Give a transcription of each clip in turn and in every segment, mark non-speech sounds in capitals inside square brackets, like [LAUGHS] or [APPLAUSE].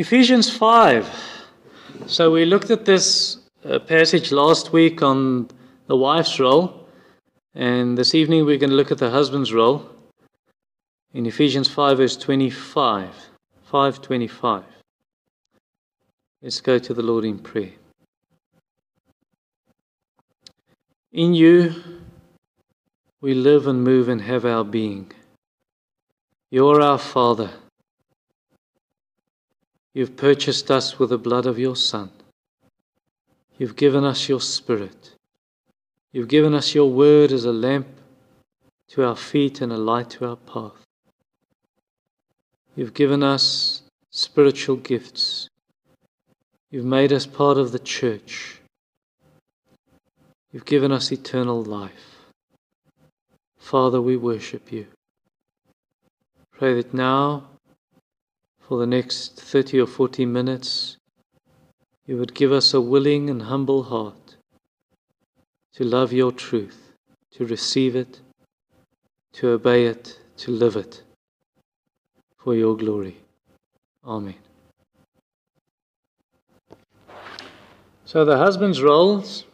Ephesians 5. So we looked at this uh, passage last week on the wife's role, and this evening we're going to look at the husband's role in Ephesians 5 verse 25. 525. Let's go to the Lord in prayer. In you we live and move and have our being. You're our Father. You've purchased us with the blood of your Son. You've given us your Spirit. You've given us your word as a lamp to our feet and a light to our path. You've given us spiritual gifts. You've made us part of the church. You've given us eternal life. Father, we worship you. Pray that now for the next 30 or 40 minutes, you would give us a willing and humble heart to love your truth, to receive it, to obey it, to live it for your glory. Amen. So the husband's roles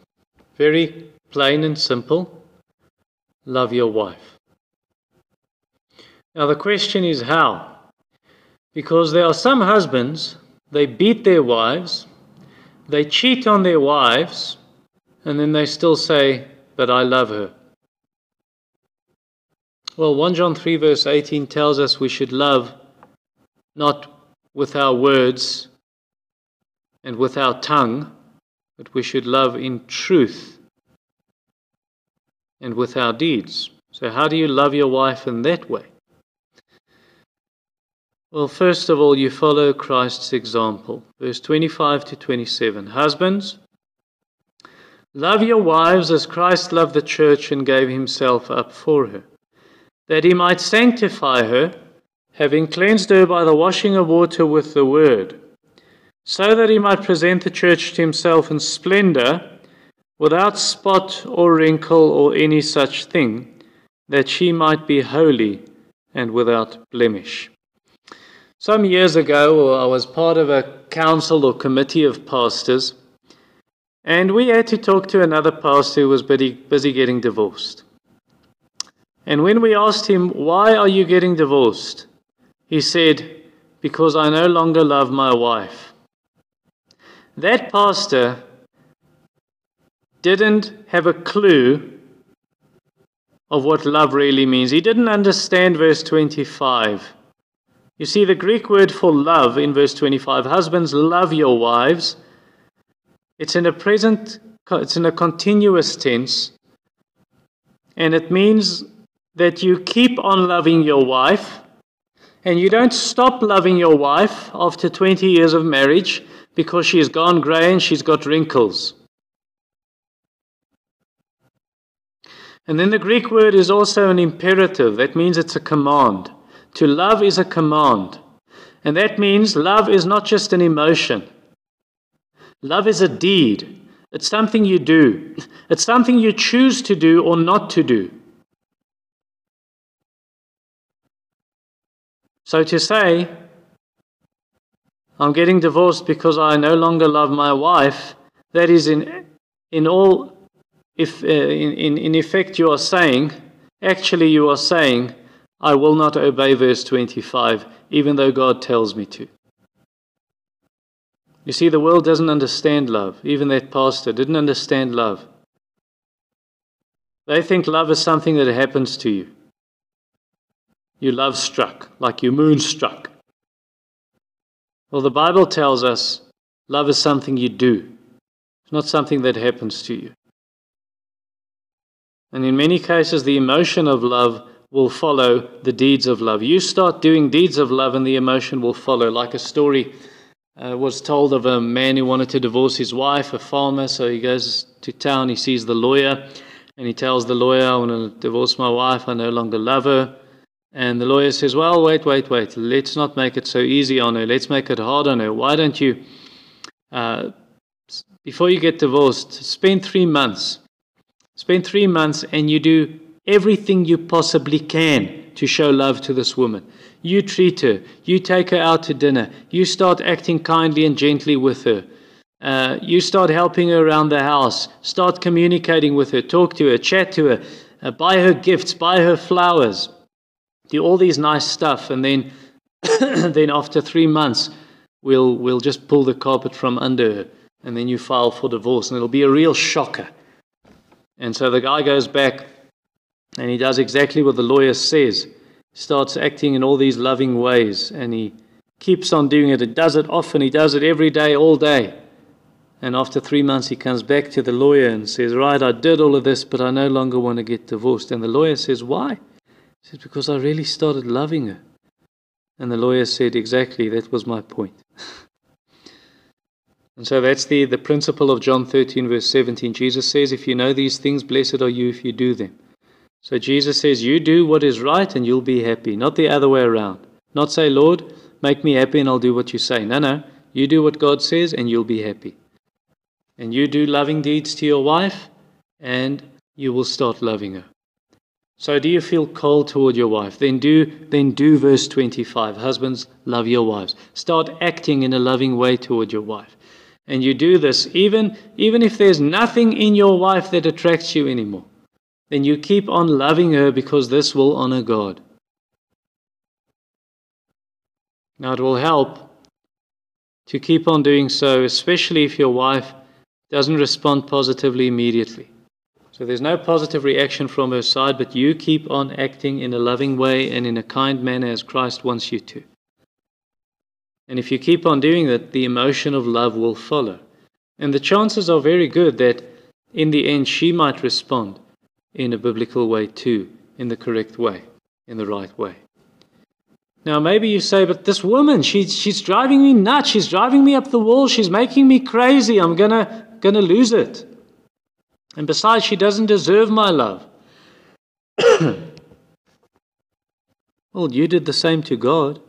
very plain and simple. Love your wife. Now the question is how? Because there are some husbands, they beat their wives, they cheat on their wives, and then they still say, But I love her. Well, 1 John 3, verse 18 tells us we should love not with our words and with our tongue, but we should love in truth and with our deeds. So, how do you love your wife in that way? Well, first of all, you follow Christ's example. Verse 25 to 27. Husbands, love your wives as Christ loved the church and gave himself up for her, that he might sanctify her, having cleansed her by the washing of water with the word, so that he might present the church to himself in splendor, without spot or wrinkle or any such thing, that she might be holy and without blemish. Some years ago, I was part of a council or committee of pastors, and we had to talk to another pastor who was busy, busy getting divorced. And when we asked him, Why are you getting divorced? he said, Because I no longer love my wife. That pastor didn't have a clue of what love really means. He didn't understand verse 25. You see, the Greek word for love in verse 25 husbands, love your wives. It's in a present, it's in a continuous tense. And it means that you keep on loving your wife and you don't stop loving your wife after 20 years of marriage because she's gone grey and she's got wrinkles. And then the Greek word is also an imperative. That means it's a command. To love is a command. And that means love is not just an emotion. Love is a deed. It's something you do. [LAUGHS] It's something you choose to do or not to do. So to say, I'm getting divorced because I no longer love my wife, that is in, in all, if, uh, in, in, in effect, you are saying, actually, you are saying, I will not obey verse 25, even though God tells me to. You see, the world doesn't understand love. Even that pastor didn't understand love. They think love is something that happens to you. You love struck, like you moonstruck. Well, the Bible tells us love is something you do, it's not something that happens to you. And in many cases, the emotion of love will follow the deeds of love. You start doing deeds of love, and the emotion will follow. Like a story uh, was told of a man who wanted to divorce his wife, a farmer. So he goes to town, he sees the lawyer, and he tells the lawyer, I want to divorce my wife, I no longer love her. And the lawyer says, Well, wait, wait, wait. Let's not make it so easy on her. Let's make it hard on her. Why don't you, uh, before you get divorced, spend three months. Spend three months and you do everything you possibly can to show love to this woman. You treat her. You take her out to dinner. You start acting kindly and gently with her. Uh, you start helping her around the house. Start communicating with her. Talk to her. Chat to her. Uh, buy her gifts. Buy her flowers. Do all these nice stuff. And then, [COUGHS] then after three months, we'll, we'll just pull the carpet from under her. And then you file for divorce. And it'll be a real shocker. And so the guy goes back and he does exactly what the lawyer says. Starts acting in all these loving ways and he keeps on doing it. He does it often, he does it every day, all day. And after three months, he comes back to the lawyer and says, Right, I did all of this, but I no longer want to get divorced. And the lawyer says, Why? He says, Because I really started loving her. And the lawyer said, Exactly, that was my point. [LAUGHS] And so that's the, the principle of John 13, verse 17. Jesus says, If you know these things, blessed are you if you do them. So Jesus says, You do what is right and you'll be happy, not the other way around. Not say, Lord, make me happy and I'll do what you say. No, no. You do what God says and you'll be happy. And you do loving deeds to your wife and you will start loving her. So do you feel cold toward your wife? Then do then do verse 25. Husbands, love your wives. Start acting in a loving way toward your wife and you do this, even, even if there's nothing in your wife that attracts you anymore, then you keep on loving her because this will honor God. Now, it will help to keep on doing so, especially if your wife doesn't respond positively immediately. So there's no positive reaction from her side, but you keep on acting in a loving way and in a kind manner as Christ wants you to. And if you keep on doing that, the emotion of love will follow. And the chances are very good that in the end she might respond in a biblical way too, in the correct way, in the right way. Now, maybe you say, but this woman, she's, she's driving me nuts. She's driving me up the wall. She's making me crazy. I'm going to gonna lose it. And besides, she doesn't deserve my love. [COUGHS] well, you did the same to God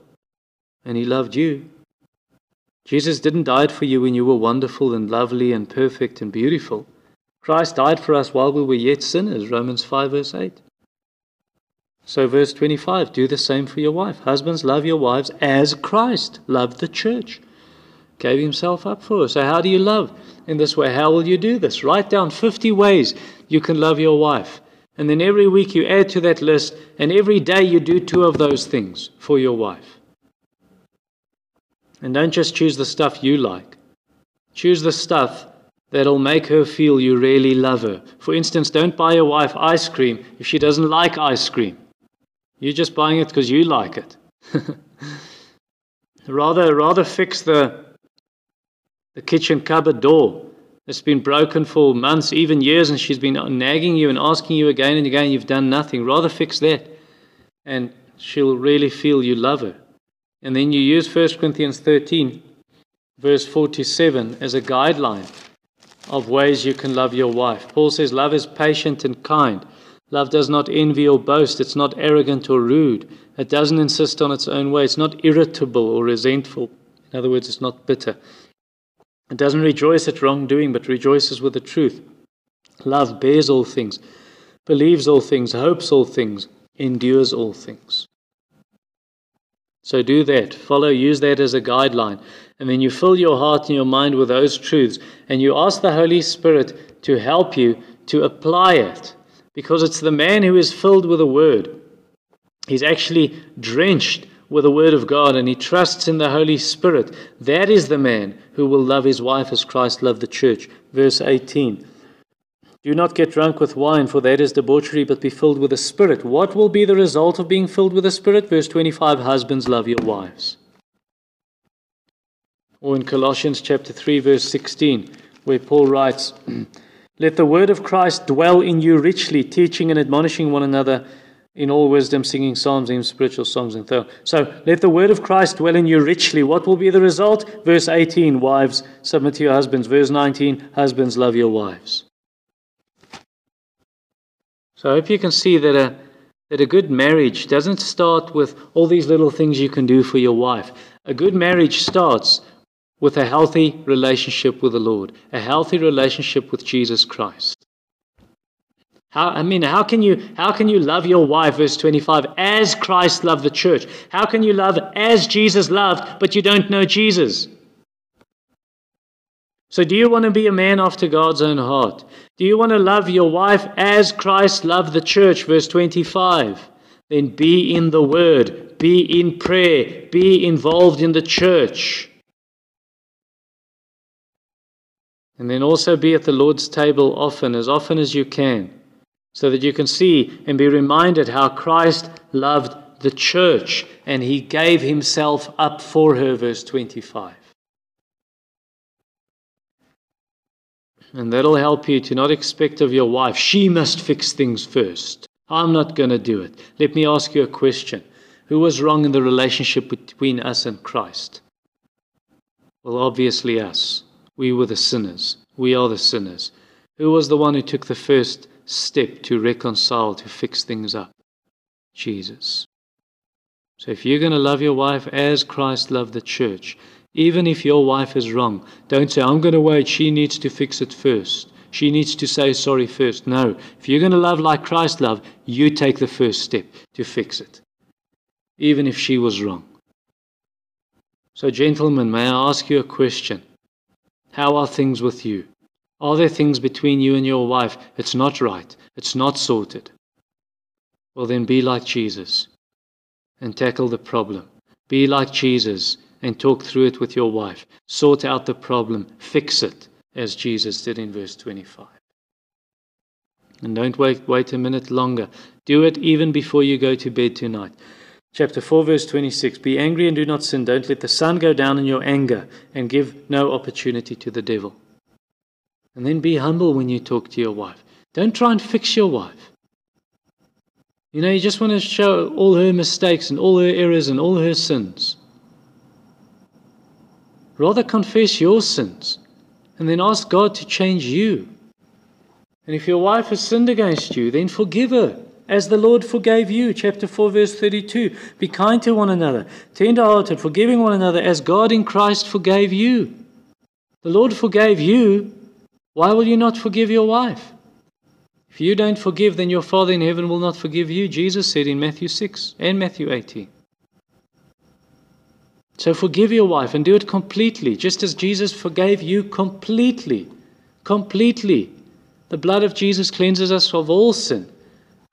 and He loved you. Jesus didn't die for you when you were wonderful and lovely and perfect and beautiful. Christ died for us while we were yet sinners, Romans 5, verse 8. So, verse 25, do the same for your wife. Husbands, love your wives as Christ loved the church, gave himself up for us. So, how do you love in this way? How will you do this? Write down 50 ways you can love your wife. And then every week you add to that list, and every day you do two of those things for your wife. And don't just choose the stuff you like. Choose the stuff that'll make her feel you really love her. For instance, don't buy your wife ice cream if she doesn't like ice cream. You're just buying it because you like it. [LAUGHS] rather, rather fix the, the kitchen cupboard door that's been broken for months, even years, and she's been nagging you and asking you again and again, you've done nothing. Rather fix that, and she'll really feel you love her. And then you use 1 Corinthians 13, verse 47, as a guideline of ways you can love your wife. Paul says, Love is patient and kind. Love does not envy or boast. It's not arrogant or rude. It doesn't insist on its own way. It's not irritable or resentful. In other words, it's not bitter. It doesn't rejoice at wrongdoing, but rejoices with the truth. Love bears all things, believes all things, hopes all things, endures all things. So do that. Follow, use that as a guideline. And then you fill your heart and your mind with those truths. And you ask the Holy Spirit to help you to apply it. Because it's the man who is filled with the Word. He's actually drenched with the Word of God and he trusts in the Holy Spirit. That is the man who will love his wife as Christ loved the church. Verse 18. Do not get drunk with wine, for that is debauchery, but be filled with the Spirit. What will be the result of being filled with the Spirit? Verse 25 Husbands, love your wives. Or in Colossians chapter 3, verse 16, where Paul writes, [CLEARS THROAT] Let the word of Christ dwell in you richly, teaching and admonishing one another in all wisdom, singing psalms, and spiritual songs, and so. So let the word of Christ dwell in you richly. What will be the result? Verse 18, wives, submit to your husbands. Verse 19, husbands, love your wives. So I hope you can see that a, that a good marriage doesn't start with all these little things you can do for your wife. A good marriage starts with a healthy relationship with the Lord, a healthy relationship with Jesus Christ. How, I mean, how can, you, how can you love your wife, verse 25, as Christ loved the church? How can you love as Jesus loved, but you don't know Jesus? So, do you want to be a man after God's own heart? Do you want to love your wife as Christ loved the church, verse 25? Then be in the word, be in prayer, be involved in the church. And then also be at the Lord's table often, as often as you can so that you can see and be reminded how Christ loved the church and he gave himself up for her, verse 25. And that'll help you to not expect of your wife, she must fix things first. I'm not going to do it. Let me ask you a question Who was wrong in the relationship between us and Christ? Well, obviously, us. We were the sinners. We are the sinners. Who was the one who took the first step to reconcile, to fix things up? Jesus. So if you're going to love your wife as Christ loved the church, even if your wife is wrong, don't say, I'm going to wait, she needs to fix it first. She needs to say sorry first. No. If you're going to love like Christ loved, you take the first step to fix it, even if she was wrong. So, gentlemen, may I ask you a question? How are things with you? Are there things between you and your wife it's not right, it's not sorted? Well, then be like Jesus and tackle the problem. Be like Jesus and talk through it with your wife. Sort out the problem, fix it, as Jesus did in verse 25. And don't wait, wait a minute longer. Do it even before you go to bed tonight. Chapter 4, verse 26 Be angry and do not sin. Don't let the sun go down in your anger, and give no opportunity to the devil. And then be humble when you talk to your wife. Don't try and fix your wife. You know, you just want to show all her mistakes and all her errors and all her sins. Rather confess your sins and then ask God to change you. And if your wife has sinned against you, then forgive her as the Lord forgave you. Chapter 4, verse 32. Be kind to one another, tender hearted, forgiving one another as God in Christ forgave you. The Lord forgave you. Why will you not forgive your wife? If you don't forgive, then your Father in heaven will not forgive you, Jesus said in Matthew 6 and Matthew 18. So forgive your wife and do it completely, just as Jesus forgave you completely. Completely. The blood of Jesus cleanses us of all sin.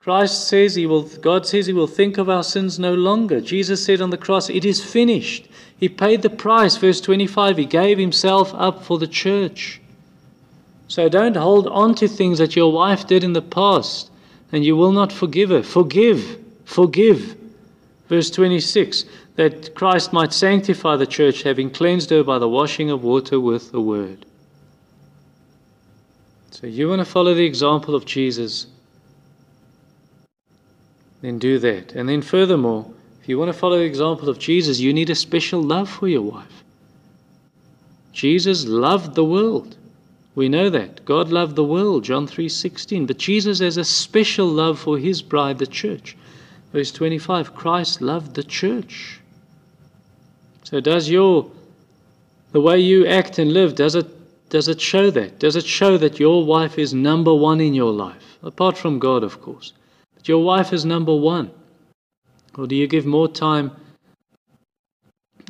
Christ says he will, God says he will think of our sins no longer. Jesus said on the cross, It is finished. He paid the price. Verse 25, He gave Himself up for the church. So don't hold on to things that your wife did in the past and you will not forgive her. Forgive, forgive. Verse 26 that Christ might sanctify the church, having cleansed her by the washing of water with the word. So you want to follow the example of Jesus, then do that. And then, furthermore, if you want to follow the example of Jesus, you need a special love for your wife. Jesus loved the world. We know that. God loved the world, John 3:16, but Jesus has a special love for his bride, the church. Verse 25, Christ loved the church. So does your the way you act and live does it does it show that? Does it show that your wife is number 1 in your life? Apart from God, of course. Your wife is number 1. Or do you give more time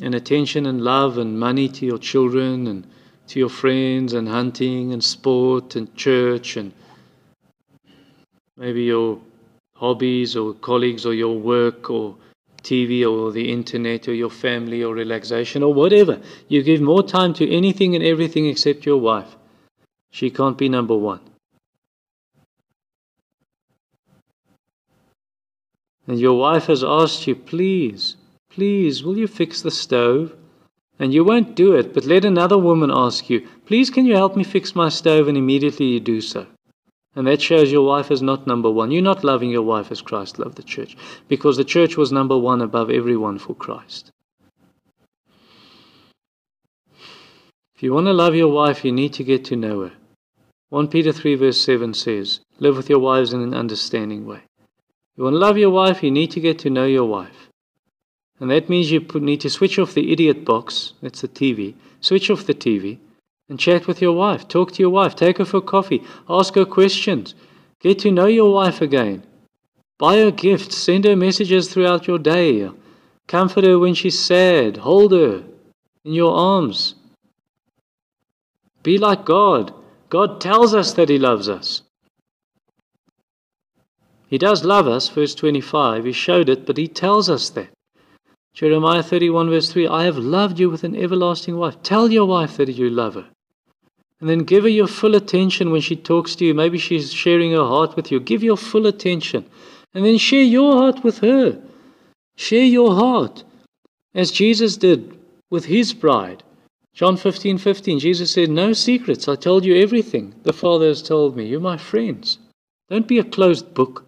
and attention and love and money to your children and to your friends and hunting and sport and church and maybe your hobbies or colleagues or your work or TV or the internet or your family or relaxation or whatever. You give more time to anything and everything except your wife. She can't be number one. And your wife has asked you, please, please, will you fix the stove? And you won't do it, but let another woman ask you, Please, can you help me fix my stove? And immediately you do so. And that shows your wife is not number one. You're not loving your wife as Christ loved the church, because the church was number one above everyone for Christ. If you want to love your wife, you need to get to know her. 1 Peter 3, verse 7 says, Live with your wives in an understanding way. You want to love your wife, you need to get to know your wife. And that means you need to switch off the idiot box, that's the TV, switch off the TV and chat with your wife. Talk to your wife. Take her for coffee. Ask her questions. Get to know your wife again. Buy her gifts, send her messages throughout your day. Comfort her when she's sad. Hold her in your arms. Be like God. God tells us that He loves us. He does love us, verse 25. He showed it, but He tells us that. Jeremiah 31, verse 3 I have loved you with an everlasting wife. Tell your wife that you love her. And then give her your full attention when she talks to you. Maybe she's sharing her heart with you. Give your full attention. And then share your heart with her. Share your heart as Jesus did with his bride. John 15 15, Jesus said, No secrets. I told you everything the Father has told me. You're my friends. Don't be a closed book.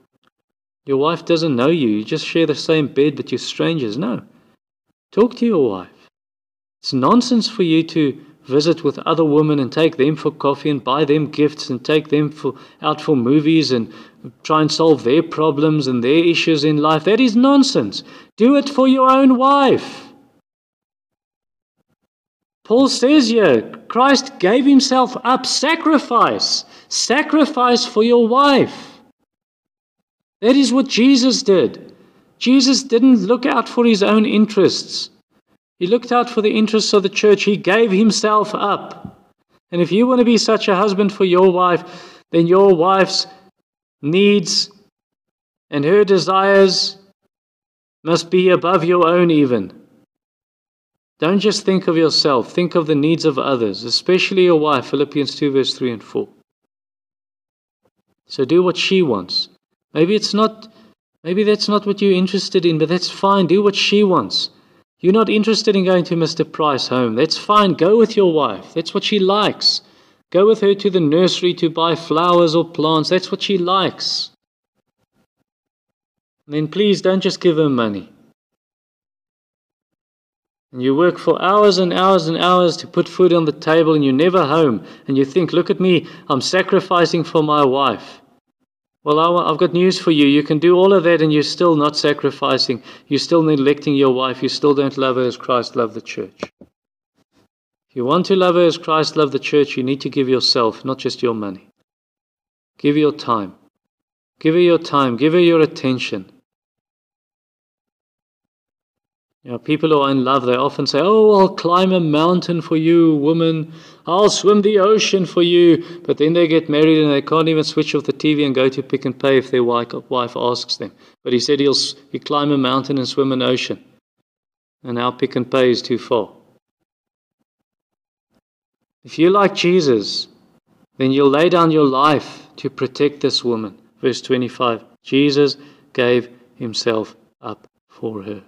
Your wife doesn't know you. You just share the same bed, but you're strangers. No. Talk to your wife. It's nonsense for you to visit with other women and take them for coffee and buy them gifts and take them for, out for movies and try and solve their problems and their issues in life. That is nonsense. Do it for your own wife. Paul says here Christ gave himself up, sacrifice, sacrifice for your wife. That is what Jesus did. Jesus didn't look out for his own interests. He looked out for the interests of the church. He gave himself up. And if you want to be such a husband for your wife, then your wife's needs and her desires must be above your own, even. Don't just think of yourself, think of the needs of others, especially your wife, Philippians 2, verse 3 and 4. So do what she wants. Maybe it's not, maybe that's not what you're interested in, but that's fine. Do what she wants. You're not interested in going to Mr. Price home. That's fine. Go with your wife. That's what she likes. Go with her to the nursery to buy flowers or plants. That's what she likes. And then please don't just give her money. And you work for hours and hours and hours to put food on the table and you're never home. And you think, look at me, I'm sacrificing for my wife. Well, I've got news for you. You can do all of that and you're still not sacrificing. You're still neglecting your wife. You still don't love her as Christ loved the church. If you want to love her as Christ loved the church, you need to give yourself, not just your money. Give your time. Give her your time. Give her your attention. You know, people who are in love, they often say, Oh, I'll climb a mountain for you, woman. I'll swim the ocean for you. But then they get married and they can't even switch off the TV and go to Pick n Pay if their wife asks them. But he said he'll, he'll climb a mountain and swim an ocean. And now Pick n Pay is too far. If you like Jesus, then you'll lay down your life to protect this woman. Verse 25 Jesus gave himself up for her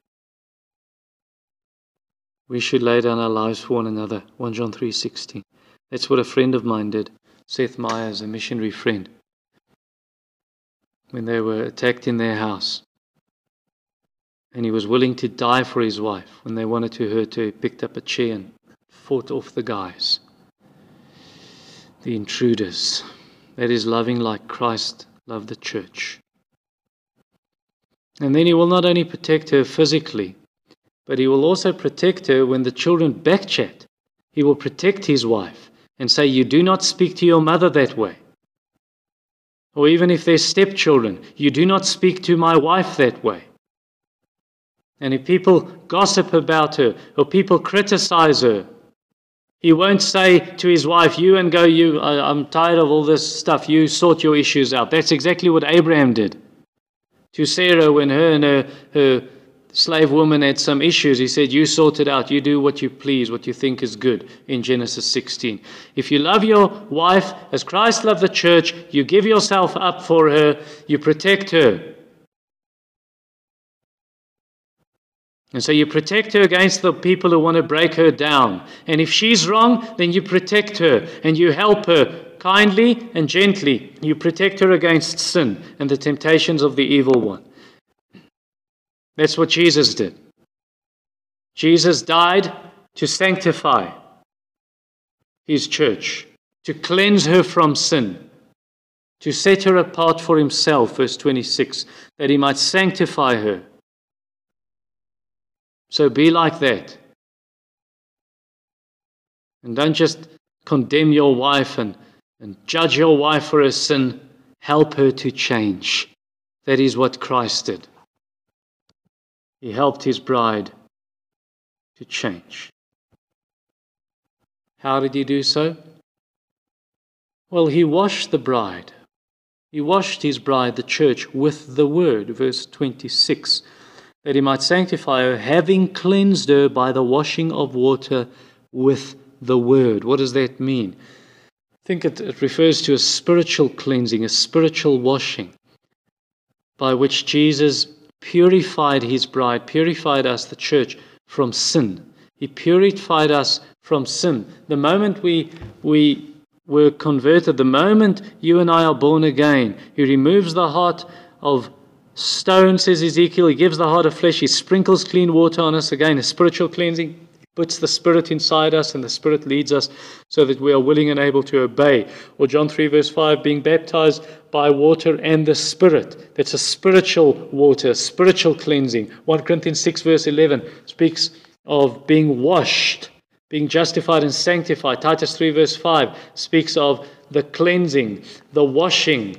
we should lay down our lives for one another. 1 John 3:16. That's what a friend of mine did. Seth Myers, a missionary friend. When they were attacked in their house. And he was willing to die for his wife. When they wanted to hurt her, he picked up a chair and fought off the guys. The intruders. That is loving like Christ loved the church. And then he will not only protect her physically, but he will also protect her when the children backchat. He will protect his wife and say, You do not speak to your mother that way. Or even if they're stepchildren, you do not speak to my wife that way. And if people gossip about her or people criticize her, he won't say to his wife, You and go, you, I'm tired of all this stuff, you sort your issues out. That's exactly what Abraham did to Sarah when her and her, her slave woman had some issues. He said, You sort it out. You do what you please, what you think is good in Genesis 16. If you love your wife as Christ loved the church, you give yourself up for her, you protect her. And so you protect her against the people who want to break her down. And if she's wrong, then you protect her and you help her kindly and gently. You protect her against sin and the temptations of the evil one. That's what Jesus did. Jesus died to sanctify his church, to cleanse her from sin, to set her apart for himself, verse 26, that he might sanctify her. So be like that. And don't just condemn your wife and, and judge your wife for her sin. help her to change. That is what Christ did. He helped his bride to change. How did he do so? Well, he washed the bride. He washed his bride, the church, with the word, verse 26, that he might sanctify her, having cleansed her by the washing of water with the word. What does that mean? I think it, it refers to a spiritual cleansing, a spiritual washing, by which Jesus purified his bride, purified us, the church, from sin. He purified us from sin. The moment we, we were converted, the moment you and I are born again, He removes the heart of stone, says Ezekiel. He gives the heart of flesh. He sprinkles clean water on us again, a spiritual cleansing puts the Spirit inside us, and the Spirit leads us so that we are willing and able to obey. Or John 3, verse 5, being baptized by water and the Spirit. That's a spiritual water, spiritual cleansing. 1 Corinthians 6, verse 11 speaks of being washed, being justified and sanctified. Titus 3, verse 5 speaks of the cleansing, the washing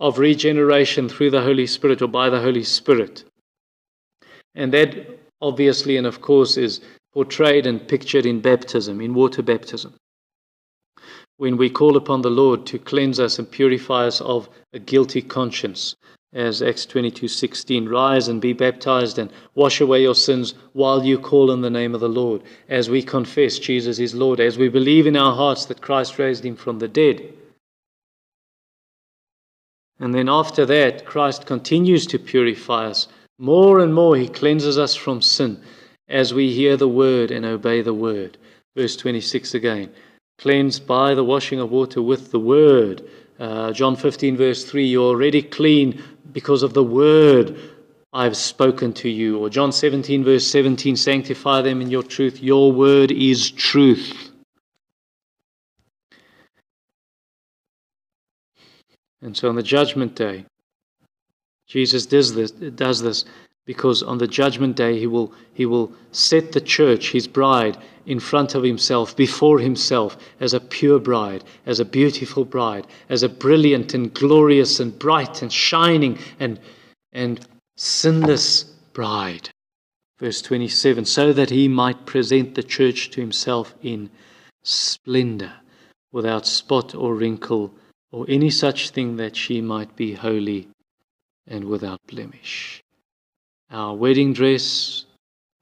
of regeneration through the Holy Spirit or by the Holy Spirit. And that obviously and of course is portrayed and pictured in baptism, in water baptism. When we call upon the Lord to cleanse us and purify us of a guilty conscience, as Acts 22:16, rise and be baptized and wash away your sins while you call on the name of the Lord, as we confess Jesus is Lord, as we believe in our hearts that Christ raised him from the dead. And then after that, Christ continues to purify us. More and more, he cleanses us from sin as we hear the word and obey the word. Verse 26 again. Cleansed by the washing of water with the word. Uh, John 15, verse 3, you're already clean because of the word I've spoken to you. Or John 17, verse 17, sanctify them in your truth. Your word is truth. And so on the judgment day, Jesus does this, does this because on the judgment day he will, he will set the church, his bride, in front of himself, before himself, as a pure bride, as a beautiful bride, as a brilliant and glorious and bright and shining and, and sinless bride. Verse 27 so that he might present the church to himself in splendor, without spot or wrinkle or any such thing that she might be holy and without blemish our wedding dress,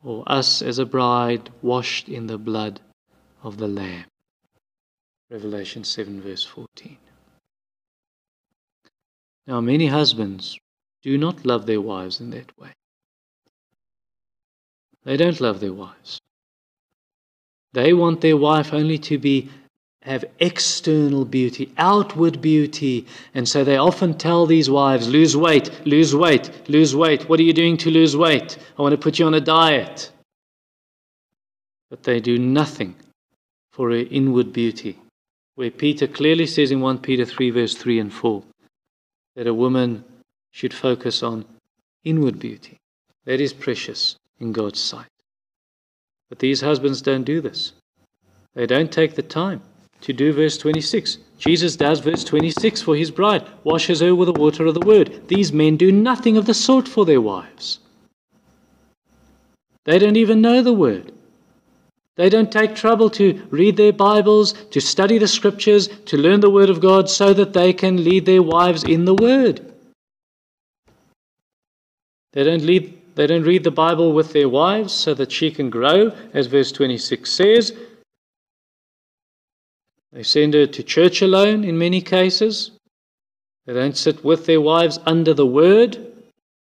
or us as a bride washed in the blood of the Lamb. Revelation 7, verse 14. Now, many husbands do not love their wives in that way. They don't love their wives. They want their wife only to be have external beauty, outward beauty. And so they often tell these wives, lose weight, lose weight, lose weight. What are you doing to lose weight? I want to put you on a diet. But they do nothing for her inward beauty. Where Peter clearly says in 1 Peter 3, verse 3 and 4, that a woman should focus on inward beauty. That is precious in God's sight. But these husbands don't do this. They don't take the time to do verse 26. Jesus does verse 26 for his bride, washes her with the water of the word. These men do nothing of the sort for their wives. They don't even know the word. They don't take trouble to read their Bibles, to study the scriptures, to learn the word of God so that they can lead their wives in the word. They don't lead they don't read the Bible with their wives so that she can grow, as verse 26 says, they send her to church alone in many cases. They don't sit with their wives under the word.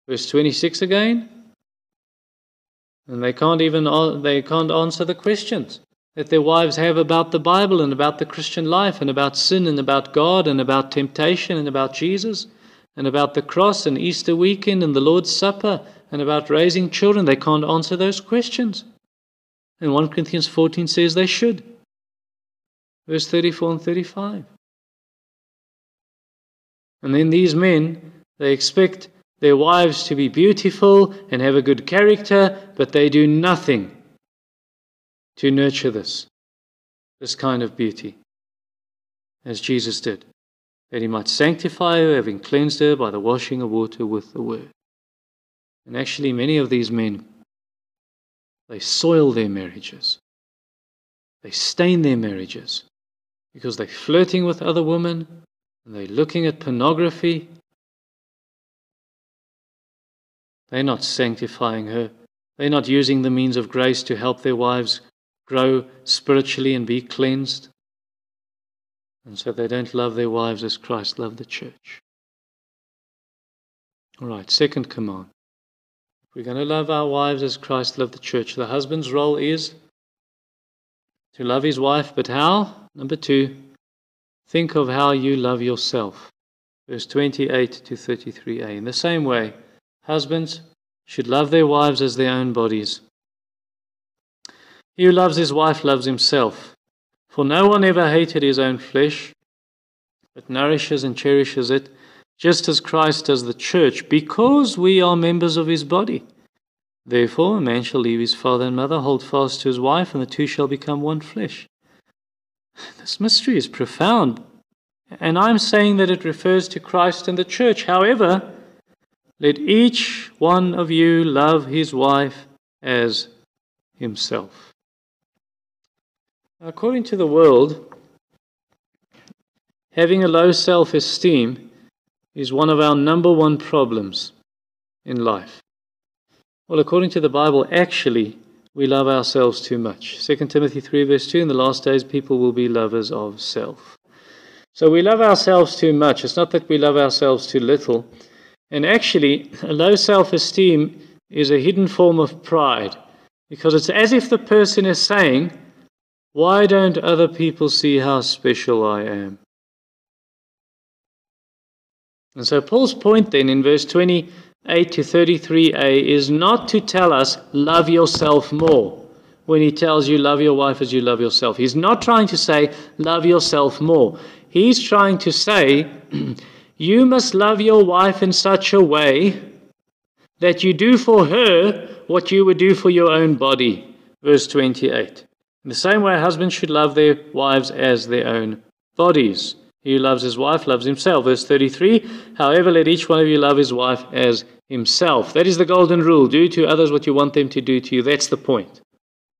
Verse 26 again. And they can't even they can't answer the questions that their wives have about the Bible and about the Christian life and about sin and about God and about temptation and about Jesus and about the cross and Easter weekend and the Lord's Supper and about raising children. They can't answer those questions. And 1 Corinthians 14 says they should verse 34 and 35. And then these men, they expect their wives to be beautiful and have a good character, but they do nothing to nurture this, this kind of beauty, as Jesus did. that he might sanctify her, having cleansed her by the washing of water with the word. And actually, many of these men, they soil their marriages. They stain their marriages because they're flirting with other women and they're looking at pornography. They're not sanctifying her. They're not using the means of grace to help their wives grow spiritually and be cleansed. And so they don't love their wives as Christ loved the church. All right, second command. If we're going to love our wives as Christ loved the church, the husband's role is to love his wife, but how? Number two, think of how you love yourself. Verse 28 to 33a. In the same way, husbands should love their wives as their own bodies. He who loves his wife loves himself. For no one ever hated his own flesh, but nourishes and cherishes it, just as Christ does the church, because we are members of his body. Therefore, a man shall leave his father and mother, hold fast to his wife, and the two shall become one flesh. This mystery is profound, and I'm saying that it refers to Christ and the church. However, let each one of you love his wife as himself. According to the world, having a low self esteem is one of our number one problems in life. Well, according to the Bible, actually, we love ourselves too much. 2 Timothy 3, verse 2 In the last days, people will be lovers of self. So we love ourselves too much. It's not that we love ourselves too little. And actually, a low self esteem is a hidden form of pride because it's as if the person is saying, why don't other people see how special I am? And so Paul's point then in verse 28 to 33a is not to tell us, love yourself more, when he tells you, love your wife as you love yourself. He's not trying to say, love yourself more. He's trying to say, [CLEARS THROAT] you must love your wife in such a way that you do for her what you would do for your own body. Verse 28. In the same way, husbands should love their wives as their own bodies. He who loves his wife loves himself. Verse 33 However, let each one of you love his wife as himself. That is the golden rule. Do to others what you want them to do to you. That's the point.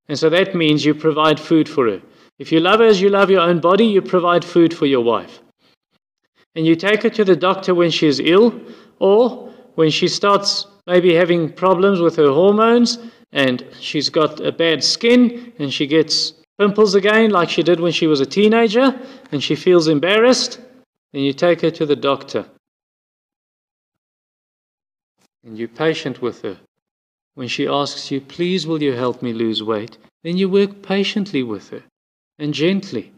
And so that means you provide food for her. If you love her as you love your own body, you provide food for your wife. And you take her to the doctor when she is ill, or when she starts maybe having problems with her hormones, and she's got a bad skin and she gets pimples again, like she did when she was a teenager, and she feels embarrassed, then you take her to the doctor. And you're patient with her. When she asks you, Please, will you help me lose weight? Then you work patiently with her and gently.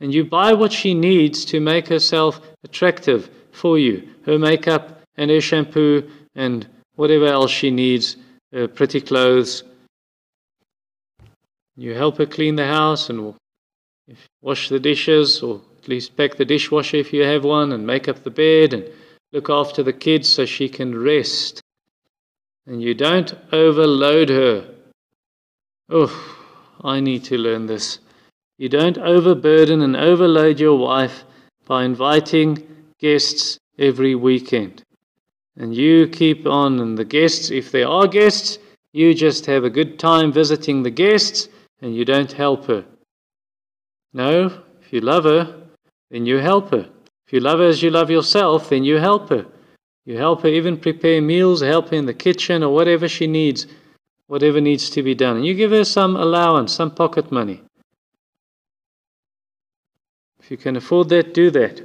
And you buy what she needs to make herself attractive for you her makeup and her shampoo and whatever else she needs uh, pretty clothes. You help her clean the house and wash the dishes, or at least pack the dishwasher if you have one, and make up the bed and look after the kids so she can rest. And you don't overload her. Oh, I need to learn this. You don't overburden and overload your wife by inviting guests every weekend. And you keep on, and the guests, if there are guests, you just have a good time visiting the guests and you don't help her. No, if you love her, then you help her. If you love her as you love yourself, then you help her. You help her even prepare meals, help her in the kitchen or whatever she needs, whatever needs to be done. And you give her some allowance, some pocket money. If you can afford that, do that.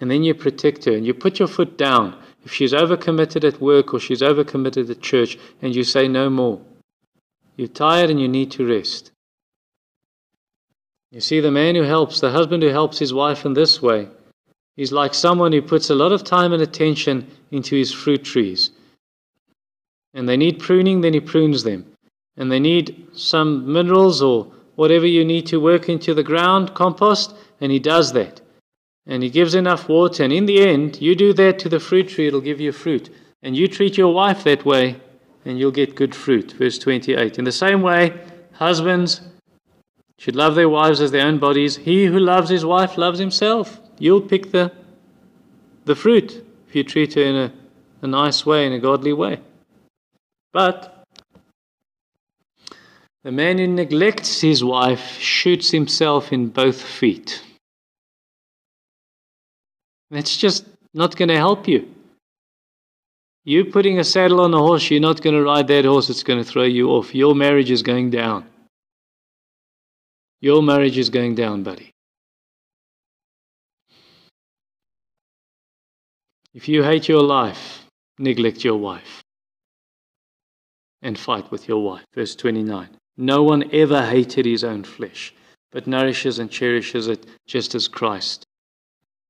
And then you protect her and you put your foot down. If she's overcommitted at work or she's overcommitted at church, and you say no more. You're tired and you need to rest. You see, the man who helps, the husband who helps his wife in this way, he's like someone who puts a lot of time and attention into his fruit trees. And they need pruning, then he prunes them. And they need some minerals or whatever you need to work into the ground, compost, and he does that and He gives enough water. And in the end, you do that to the fruit tree, it'll give you fruit. And you treat your wife that way, and you'll get good fruit. Verse 28. In the same way, husbands should love their wives as their own bodies. He who loves his wife loves himself. You'll pick the, the fruit if you treat her in a, a nice way, in a godly way. But the man who neglects his wife shoots himself in both feet. That's just not going to help you. You putting a saddle on a horse, you're not going to ride that horse, it's going to throw you off. Your marriage is going down. Your marriage is going down, buddy. If you hate your life, neglect your wife and fight with your wife. Verse 29. No one ever hated his own flesh, but nourishes and cherishes it just as Christ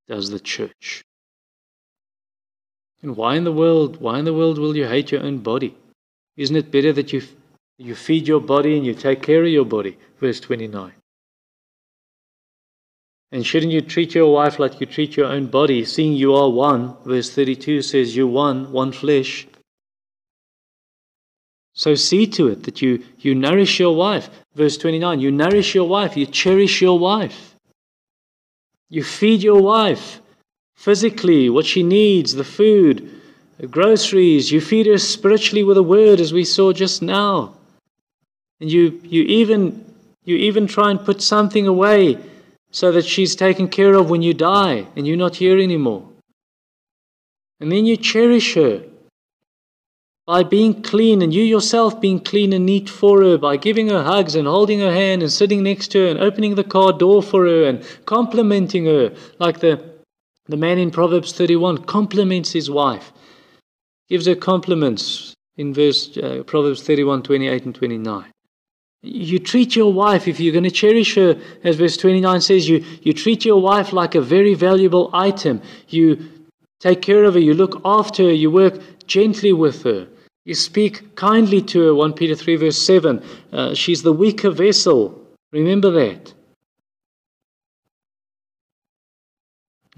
does the church. And why in the world, why in the world will you hate your own body? Isn't it better that you, you feed your body and you take care of your body? Verse 29. And shouldn't you treat your wife like you treat your own body, seeing you are one? Verse 32 says, You one, one flesh. So see to it that you, you nourish your wife. Verse 29 You nourish your wife, you cherish your wife. You feed your wife physically, what she needs, the food, the groceries. You feed her spiritually with a word, as we saw just now. And you, you, even, you even try and put something away so that she's taken care of when you die and you're not here anymore. And then you cherish her by being clean and you yourself being clean and neat for her, by giving her hugs and holding her hand and sitting next to her and opening the car door for her and complimenting her like the the man in Proverbs 31 compliments his wife, gives her compliments in verse uh, Proverbs 31, 28 and 29. You treat your wife, if you're going to cherish her, as verse 29 says, you, you treat your wife like a very valuable item. You take care of her, you look after her, you work gently with her. You speak kindly to her, 1 Peter 3, verse 7. Uh, she's the weaker vessel. Remember that.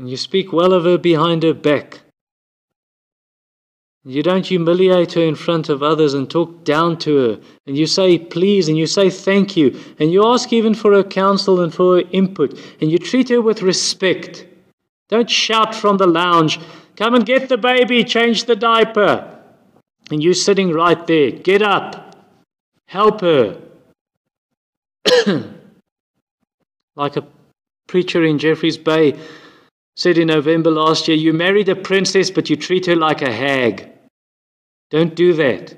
And you speak well of her behind her back. You don't humiliate her in front of others and talk down to her. And you say please and you say thank you. And you ask even for her counsel and for her input. And you treat her with respect. Don't shout from the lounge, come and get the baby, change the diaper. And you're sitting right there. Get up. Help her. [COUGHS] like a preacher in Jeffreys Bay said in November last year, You married a princess, but you treat her like a hag. Don't do that.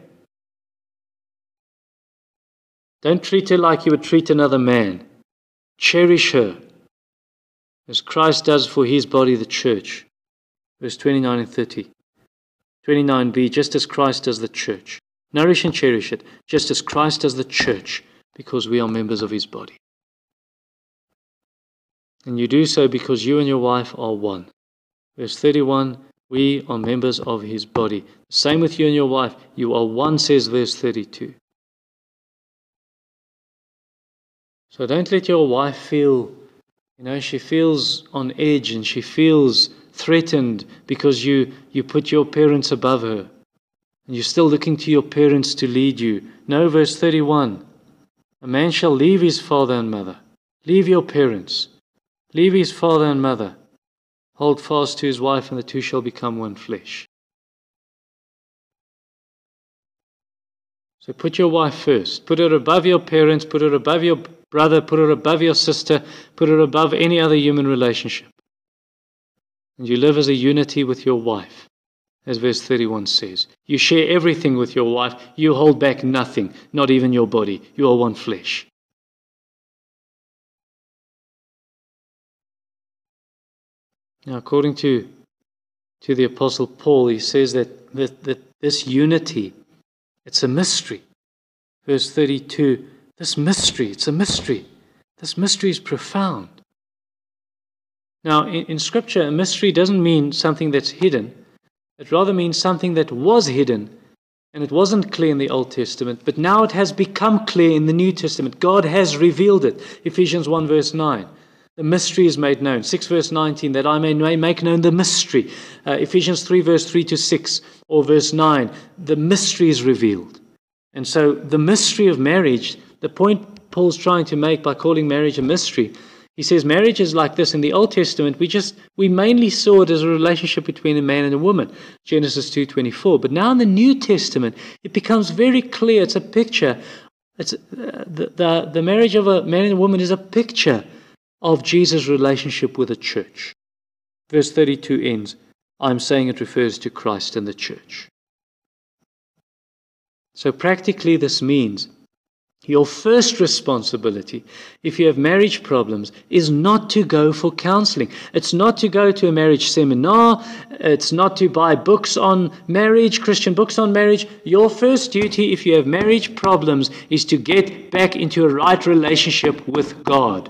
Don't treat her like you would treat another man. Cherish her as Christ does for his body, the church. Verse 29 and 30. 29b, just as Christ does the church. Nourish and cherish it, just as Christ does the church, because we are members of his body. And you do so because you and your wife are one. Verse 31 We are members of his body. Same with you and your wife. You are one, says verse 32. So don't let your wife feel, you know, she feels on edge and she feels threatened because you, you put your parents above her. And you're still looking to your parents to lead you. No, verse 31 A man shall leave his father and mother, leave your parents Leave his father and mother, hold fast to his wife, and the two shall become one flesh. So put your wife first. Put her above your parents, put her above your brother, put her above your sister, put her above any other human relationship. And you live as a unity with your wife, as verse 31 says. You share everything with your wife, you hold back nothing, not even your body. You are one flesh. Now, according to, to the Apostle Paul, he says that, that, that this unity, it's a mystery. Verse 32 this mystery, it's a mystery. This mystery is profound. Now, in, in Scripture, a mystery doesn't mean something that's hidden, it rather means something that was hidden and it wasn't clear in the Old Testament, but now it has become clear in the New Testament. God has revealed it. Ephesians 1, verse 9. The mystery is made known. 6 verse 19, that I may make known the mystery. Uh, Ephesians 3 verse 3 to 6 or verse 9, the mystery is revealed. And so the mystery of marriage, the point Paul's trying to make by calling marriage a mystery, He says marriage is like this. In the Old Testament, we just we mainly saw it as a relationship between a man and a woman, Genesis 2:24. But now in the New Testament, it becomes very clear. It's a picture. It's uh, the, the the marriage of a man and a woman is a picture of Jesus' relationship with the church. Verse 32 ends. I'm saying it refers to Christ and the church. So practically, this means your first responsibility, if you have marriage problems, is not to go for counseling. It's not to go to a marriage seminar. It's not to buy books on marriage, Christian books on marriage. Your first duty, if you have marriage problems, is to get back into a right relationship with God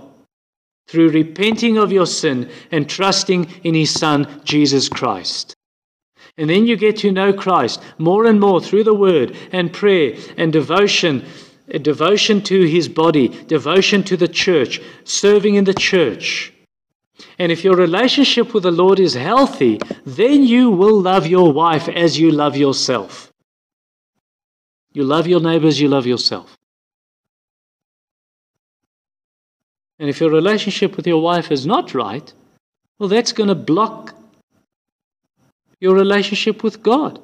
through repenting of your sin and trusting in His Son, Jesus Christ. And then you get to know Christ more and more through the Word and prayer and devotion devotion to his body, devotion to the church, serving in the church. And if your relationship with the Lord is healthy, then you will love your wife as you love yourself. You love your neighbors, you love yourself. And if your relationship with your wife is not right, well, that's going to block your relationship with God.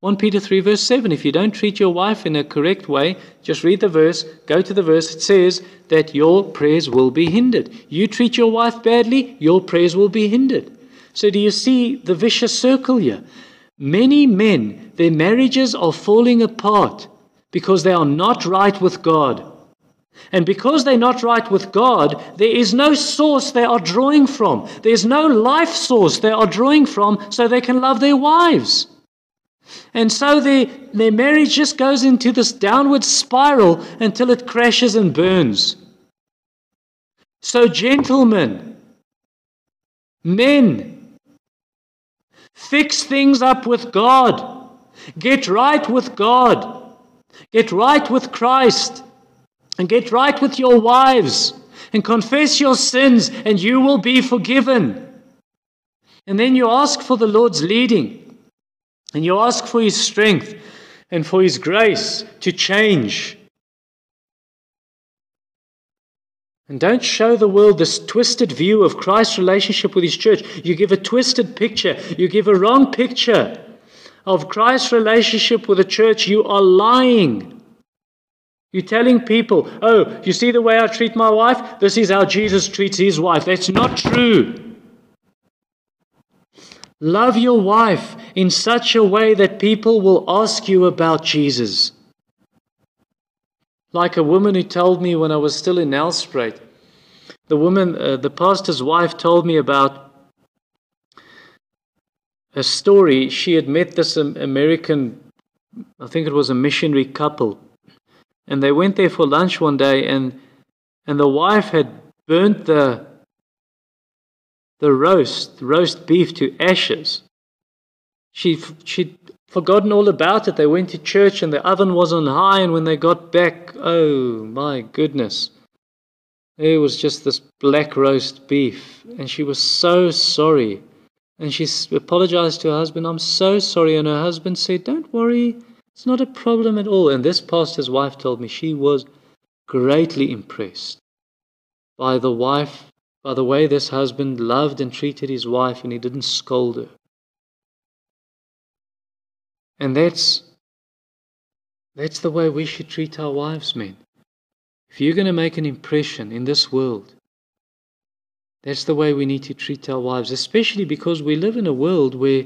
1 Peter 3, verse 7. If you don't treat your wife in a correct way, just read the verse, go to the verse. It says that your prayers will be hindered. You treat your wife badly, your prayers will be hindered. So, do you see the vicious circle here? Many men, their marriages are falling apart because they are not right with God. And because they're not right with God, there is no source they are drawing from. There's no life source they are drawing from so they can love their wives. And so their, their marriage just goes into this downward spiral until it crashes and burns. So, gentlemen, men, fix things up with God. Get right with God. Get right with Christ. And get right with your wives. And confess your sins, and you will be forgiven. And then you ask for the Lord's leading. And you ask for His strength and for His grace to change. And don't show the world this twisted view of Christ's relationship with His church. You give a twisted picture, you give a wrong picture of Christ's relationship with the church. You are lying. You're telling people, oh, you see the way I treat my wife? This is how Jesus treats his wife. That's not true. Love your wife in such a way that people will ask you about Jesus. Like a woman who told me when I was still in Nelspruit, the woman, uh, the pastor's wife, told me about a story. She had met this American, I think it was a missionary couple, and they went there for lunch one day, and and the wife had burnt the the roast, roast beef to ashes. She, she'd forgotten all about it. They went to church and the oven was on high, and when they got back, oh my goodness, it was just this black roast beef. And she was so sorry. And she apologized to her husband, I'm so sorry. And her husband said, Don't worry, it's not a problem at all. And this pastor's wife told me she was greatly impressed by the wife by the way this husband loved and treated his wife and he didn't scold her. And that's that's the way we should treat our wives, men. If you're going to make an impression in this world, that's the way we need to treat our wives, especially because we live in a world where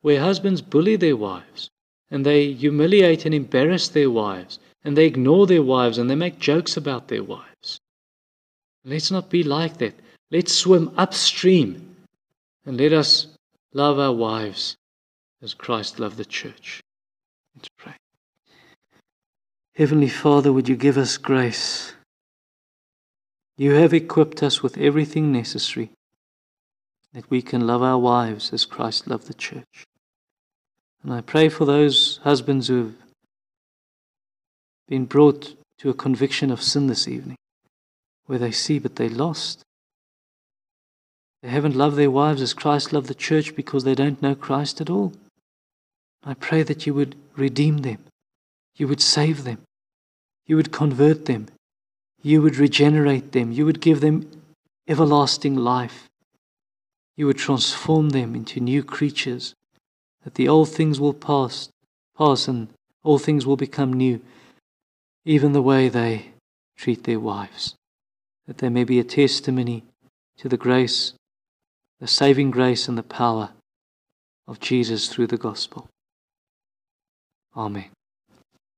where husbands bully their wives and they humiliate and embarrass their wives and they ignore their wives and they make jokes about their wives. Let's not be like that. Let's swim upstream and let us love our wives as Christ loved the church. Let's pray. Heavenly Father, would you give us grace? You have equipped us with everything necessary that we can love our wives as Christ loved the church. And I pray for those husbands who have been brought to a conviction of sin this evening where they see, but they lost. They haven't loved their wives as Christ loved the church because they don't know Christ at all. I pray that you would redeem them, you would save them, you would convert them, you would regenerate them, you would give them everlasting life. You would transform them into new creatures, that the old things will pass, pass and all things will become new, even the way they treat their wives, that there may be a testimony to the grace, the saving grace and the power of Jesus through the gospel. Amen.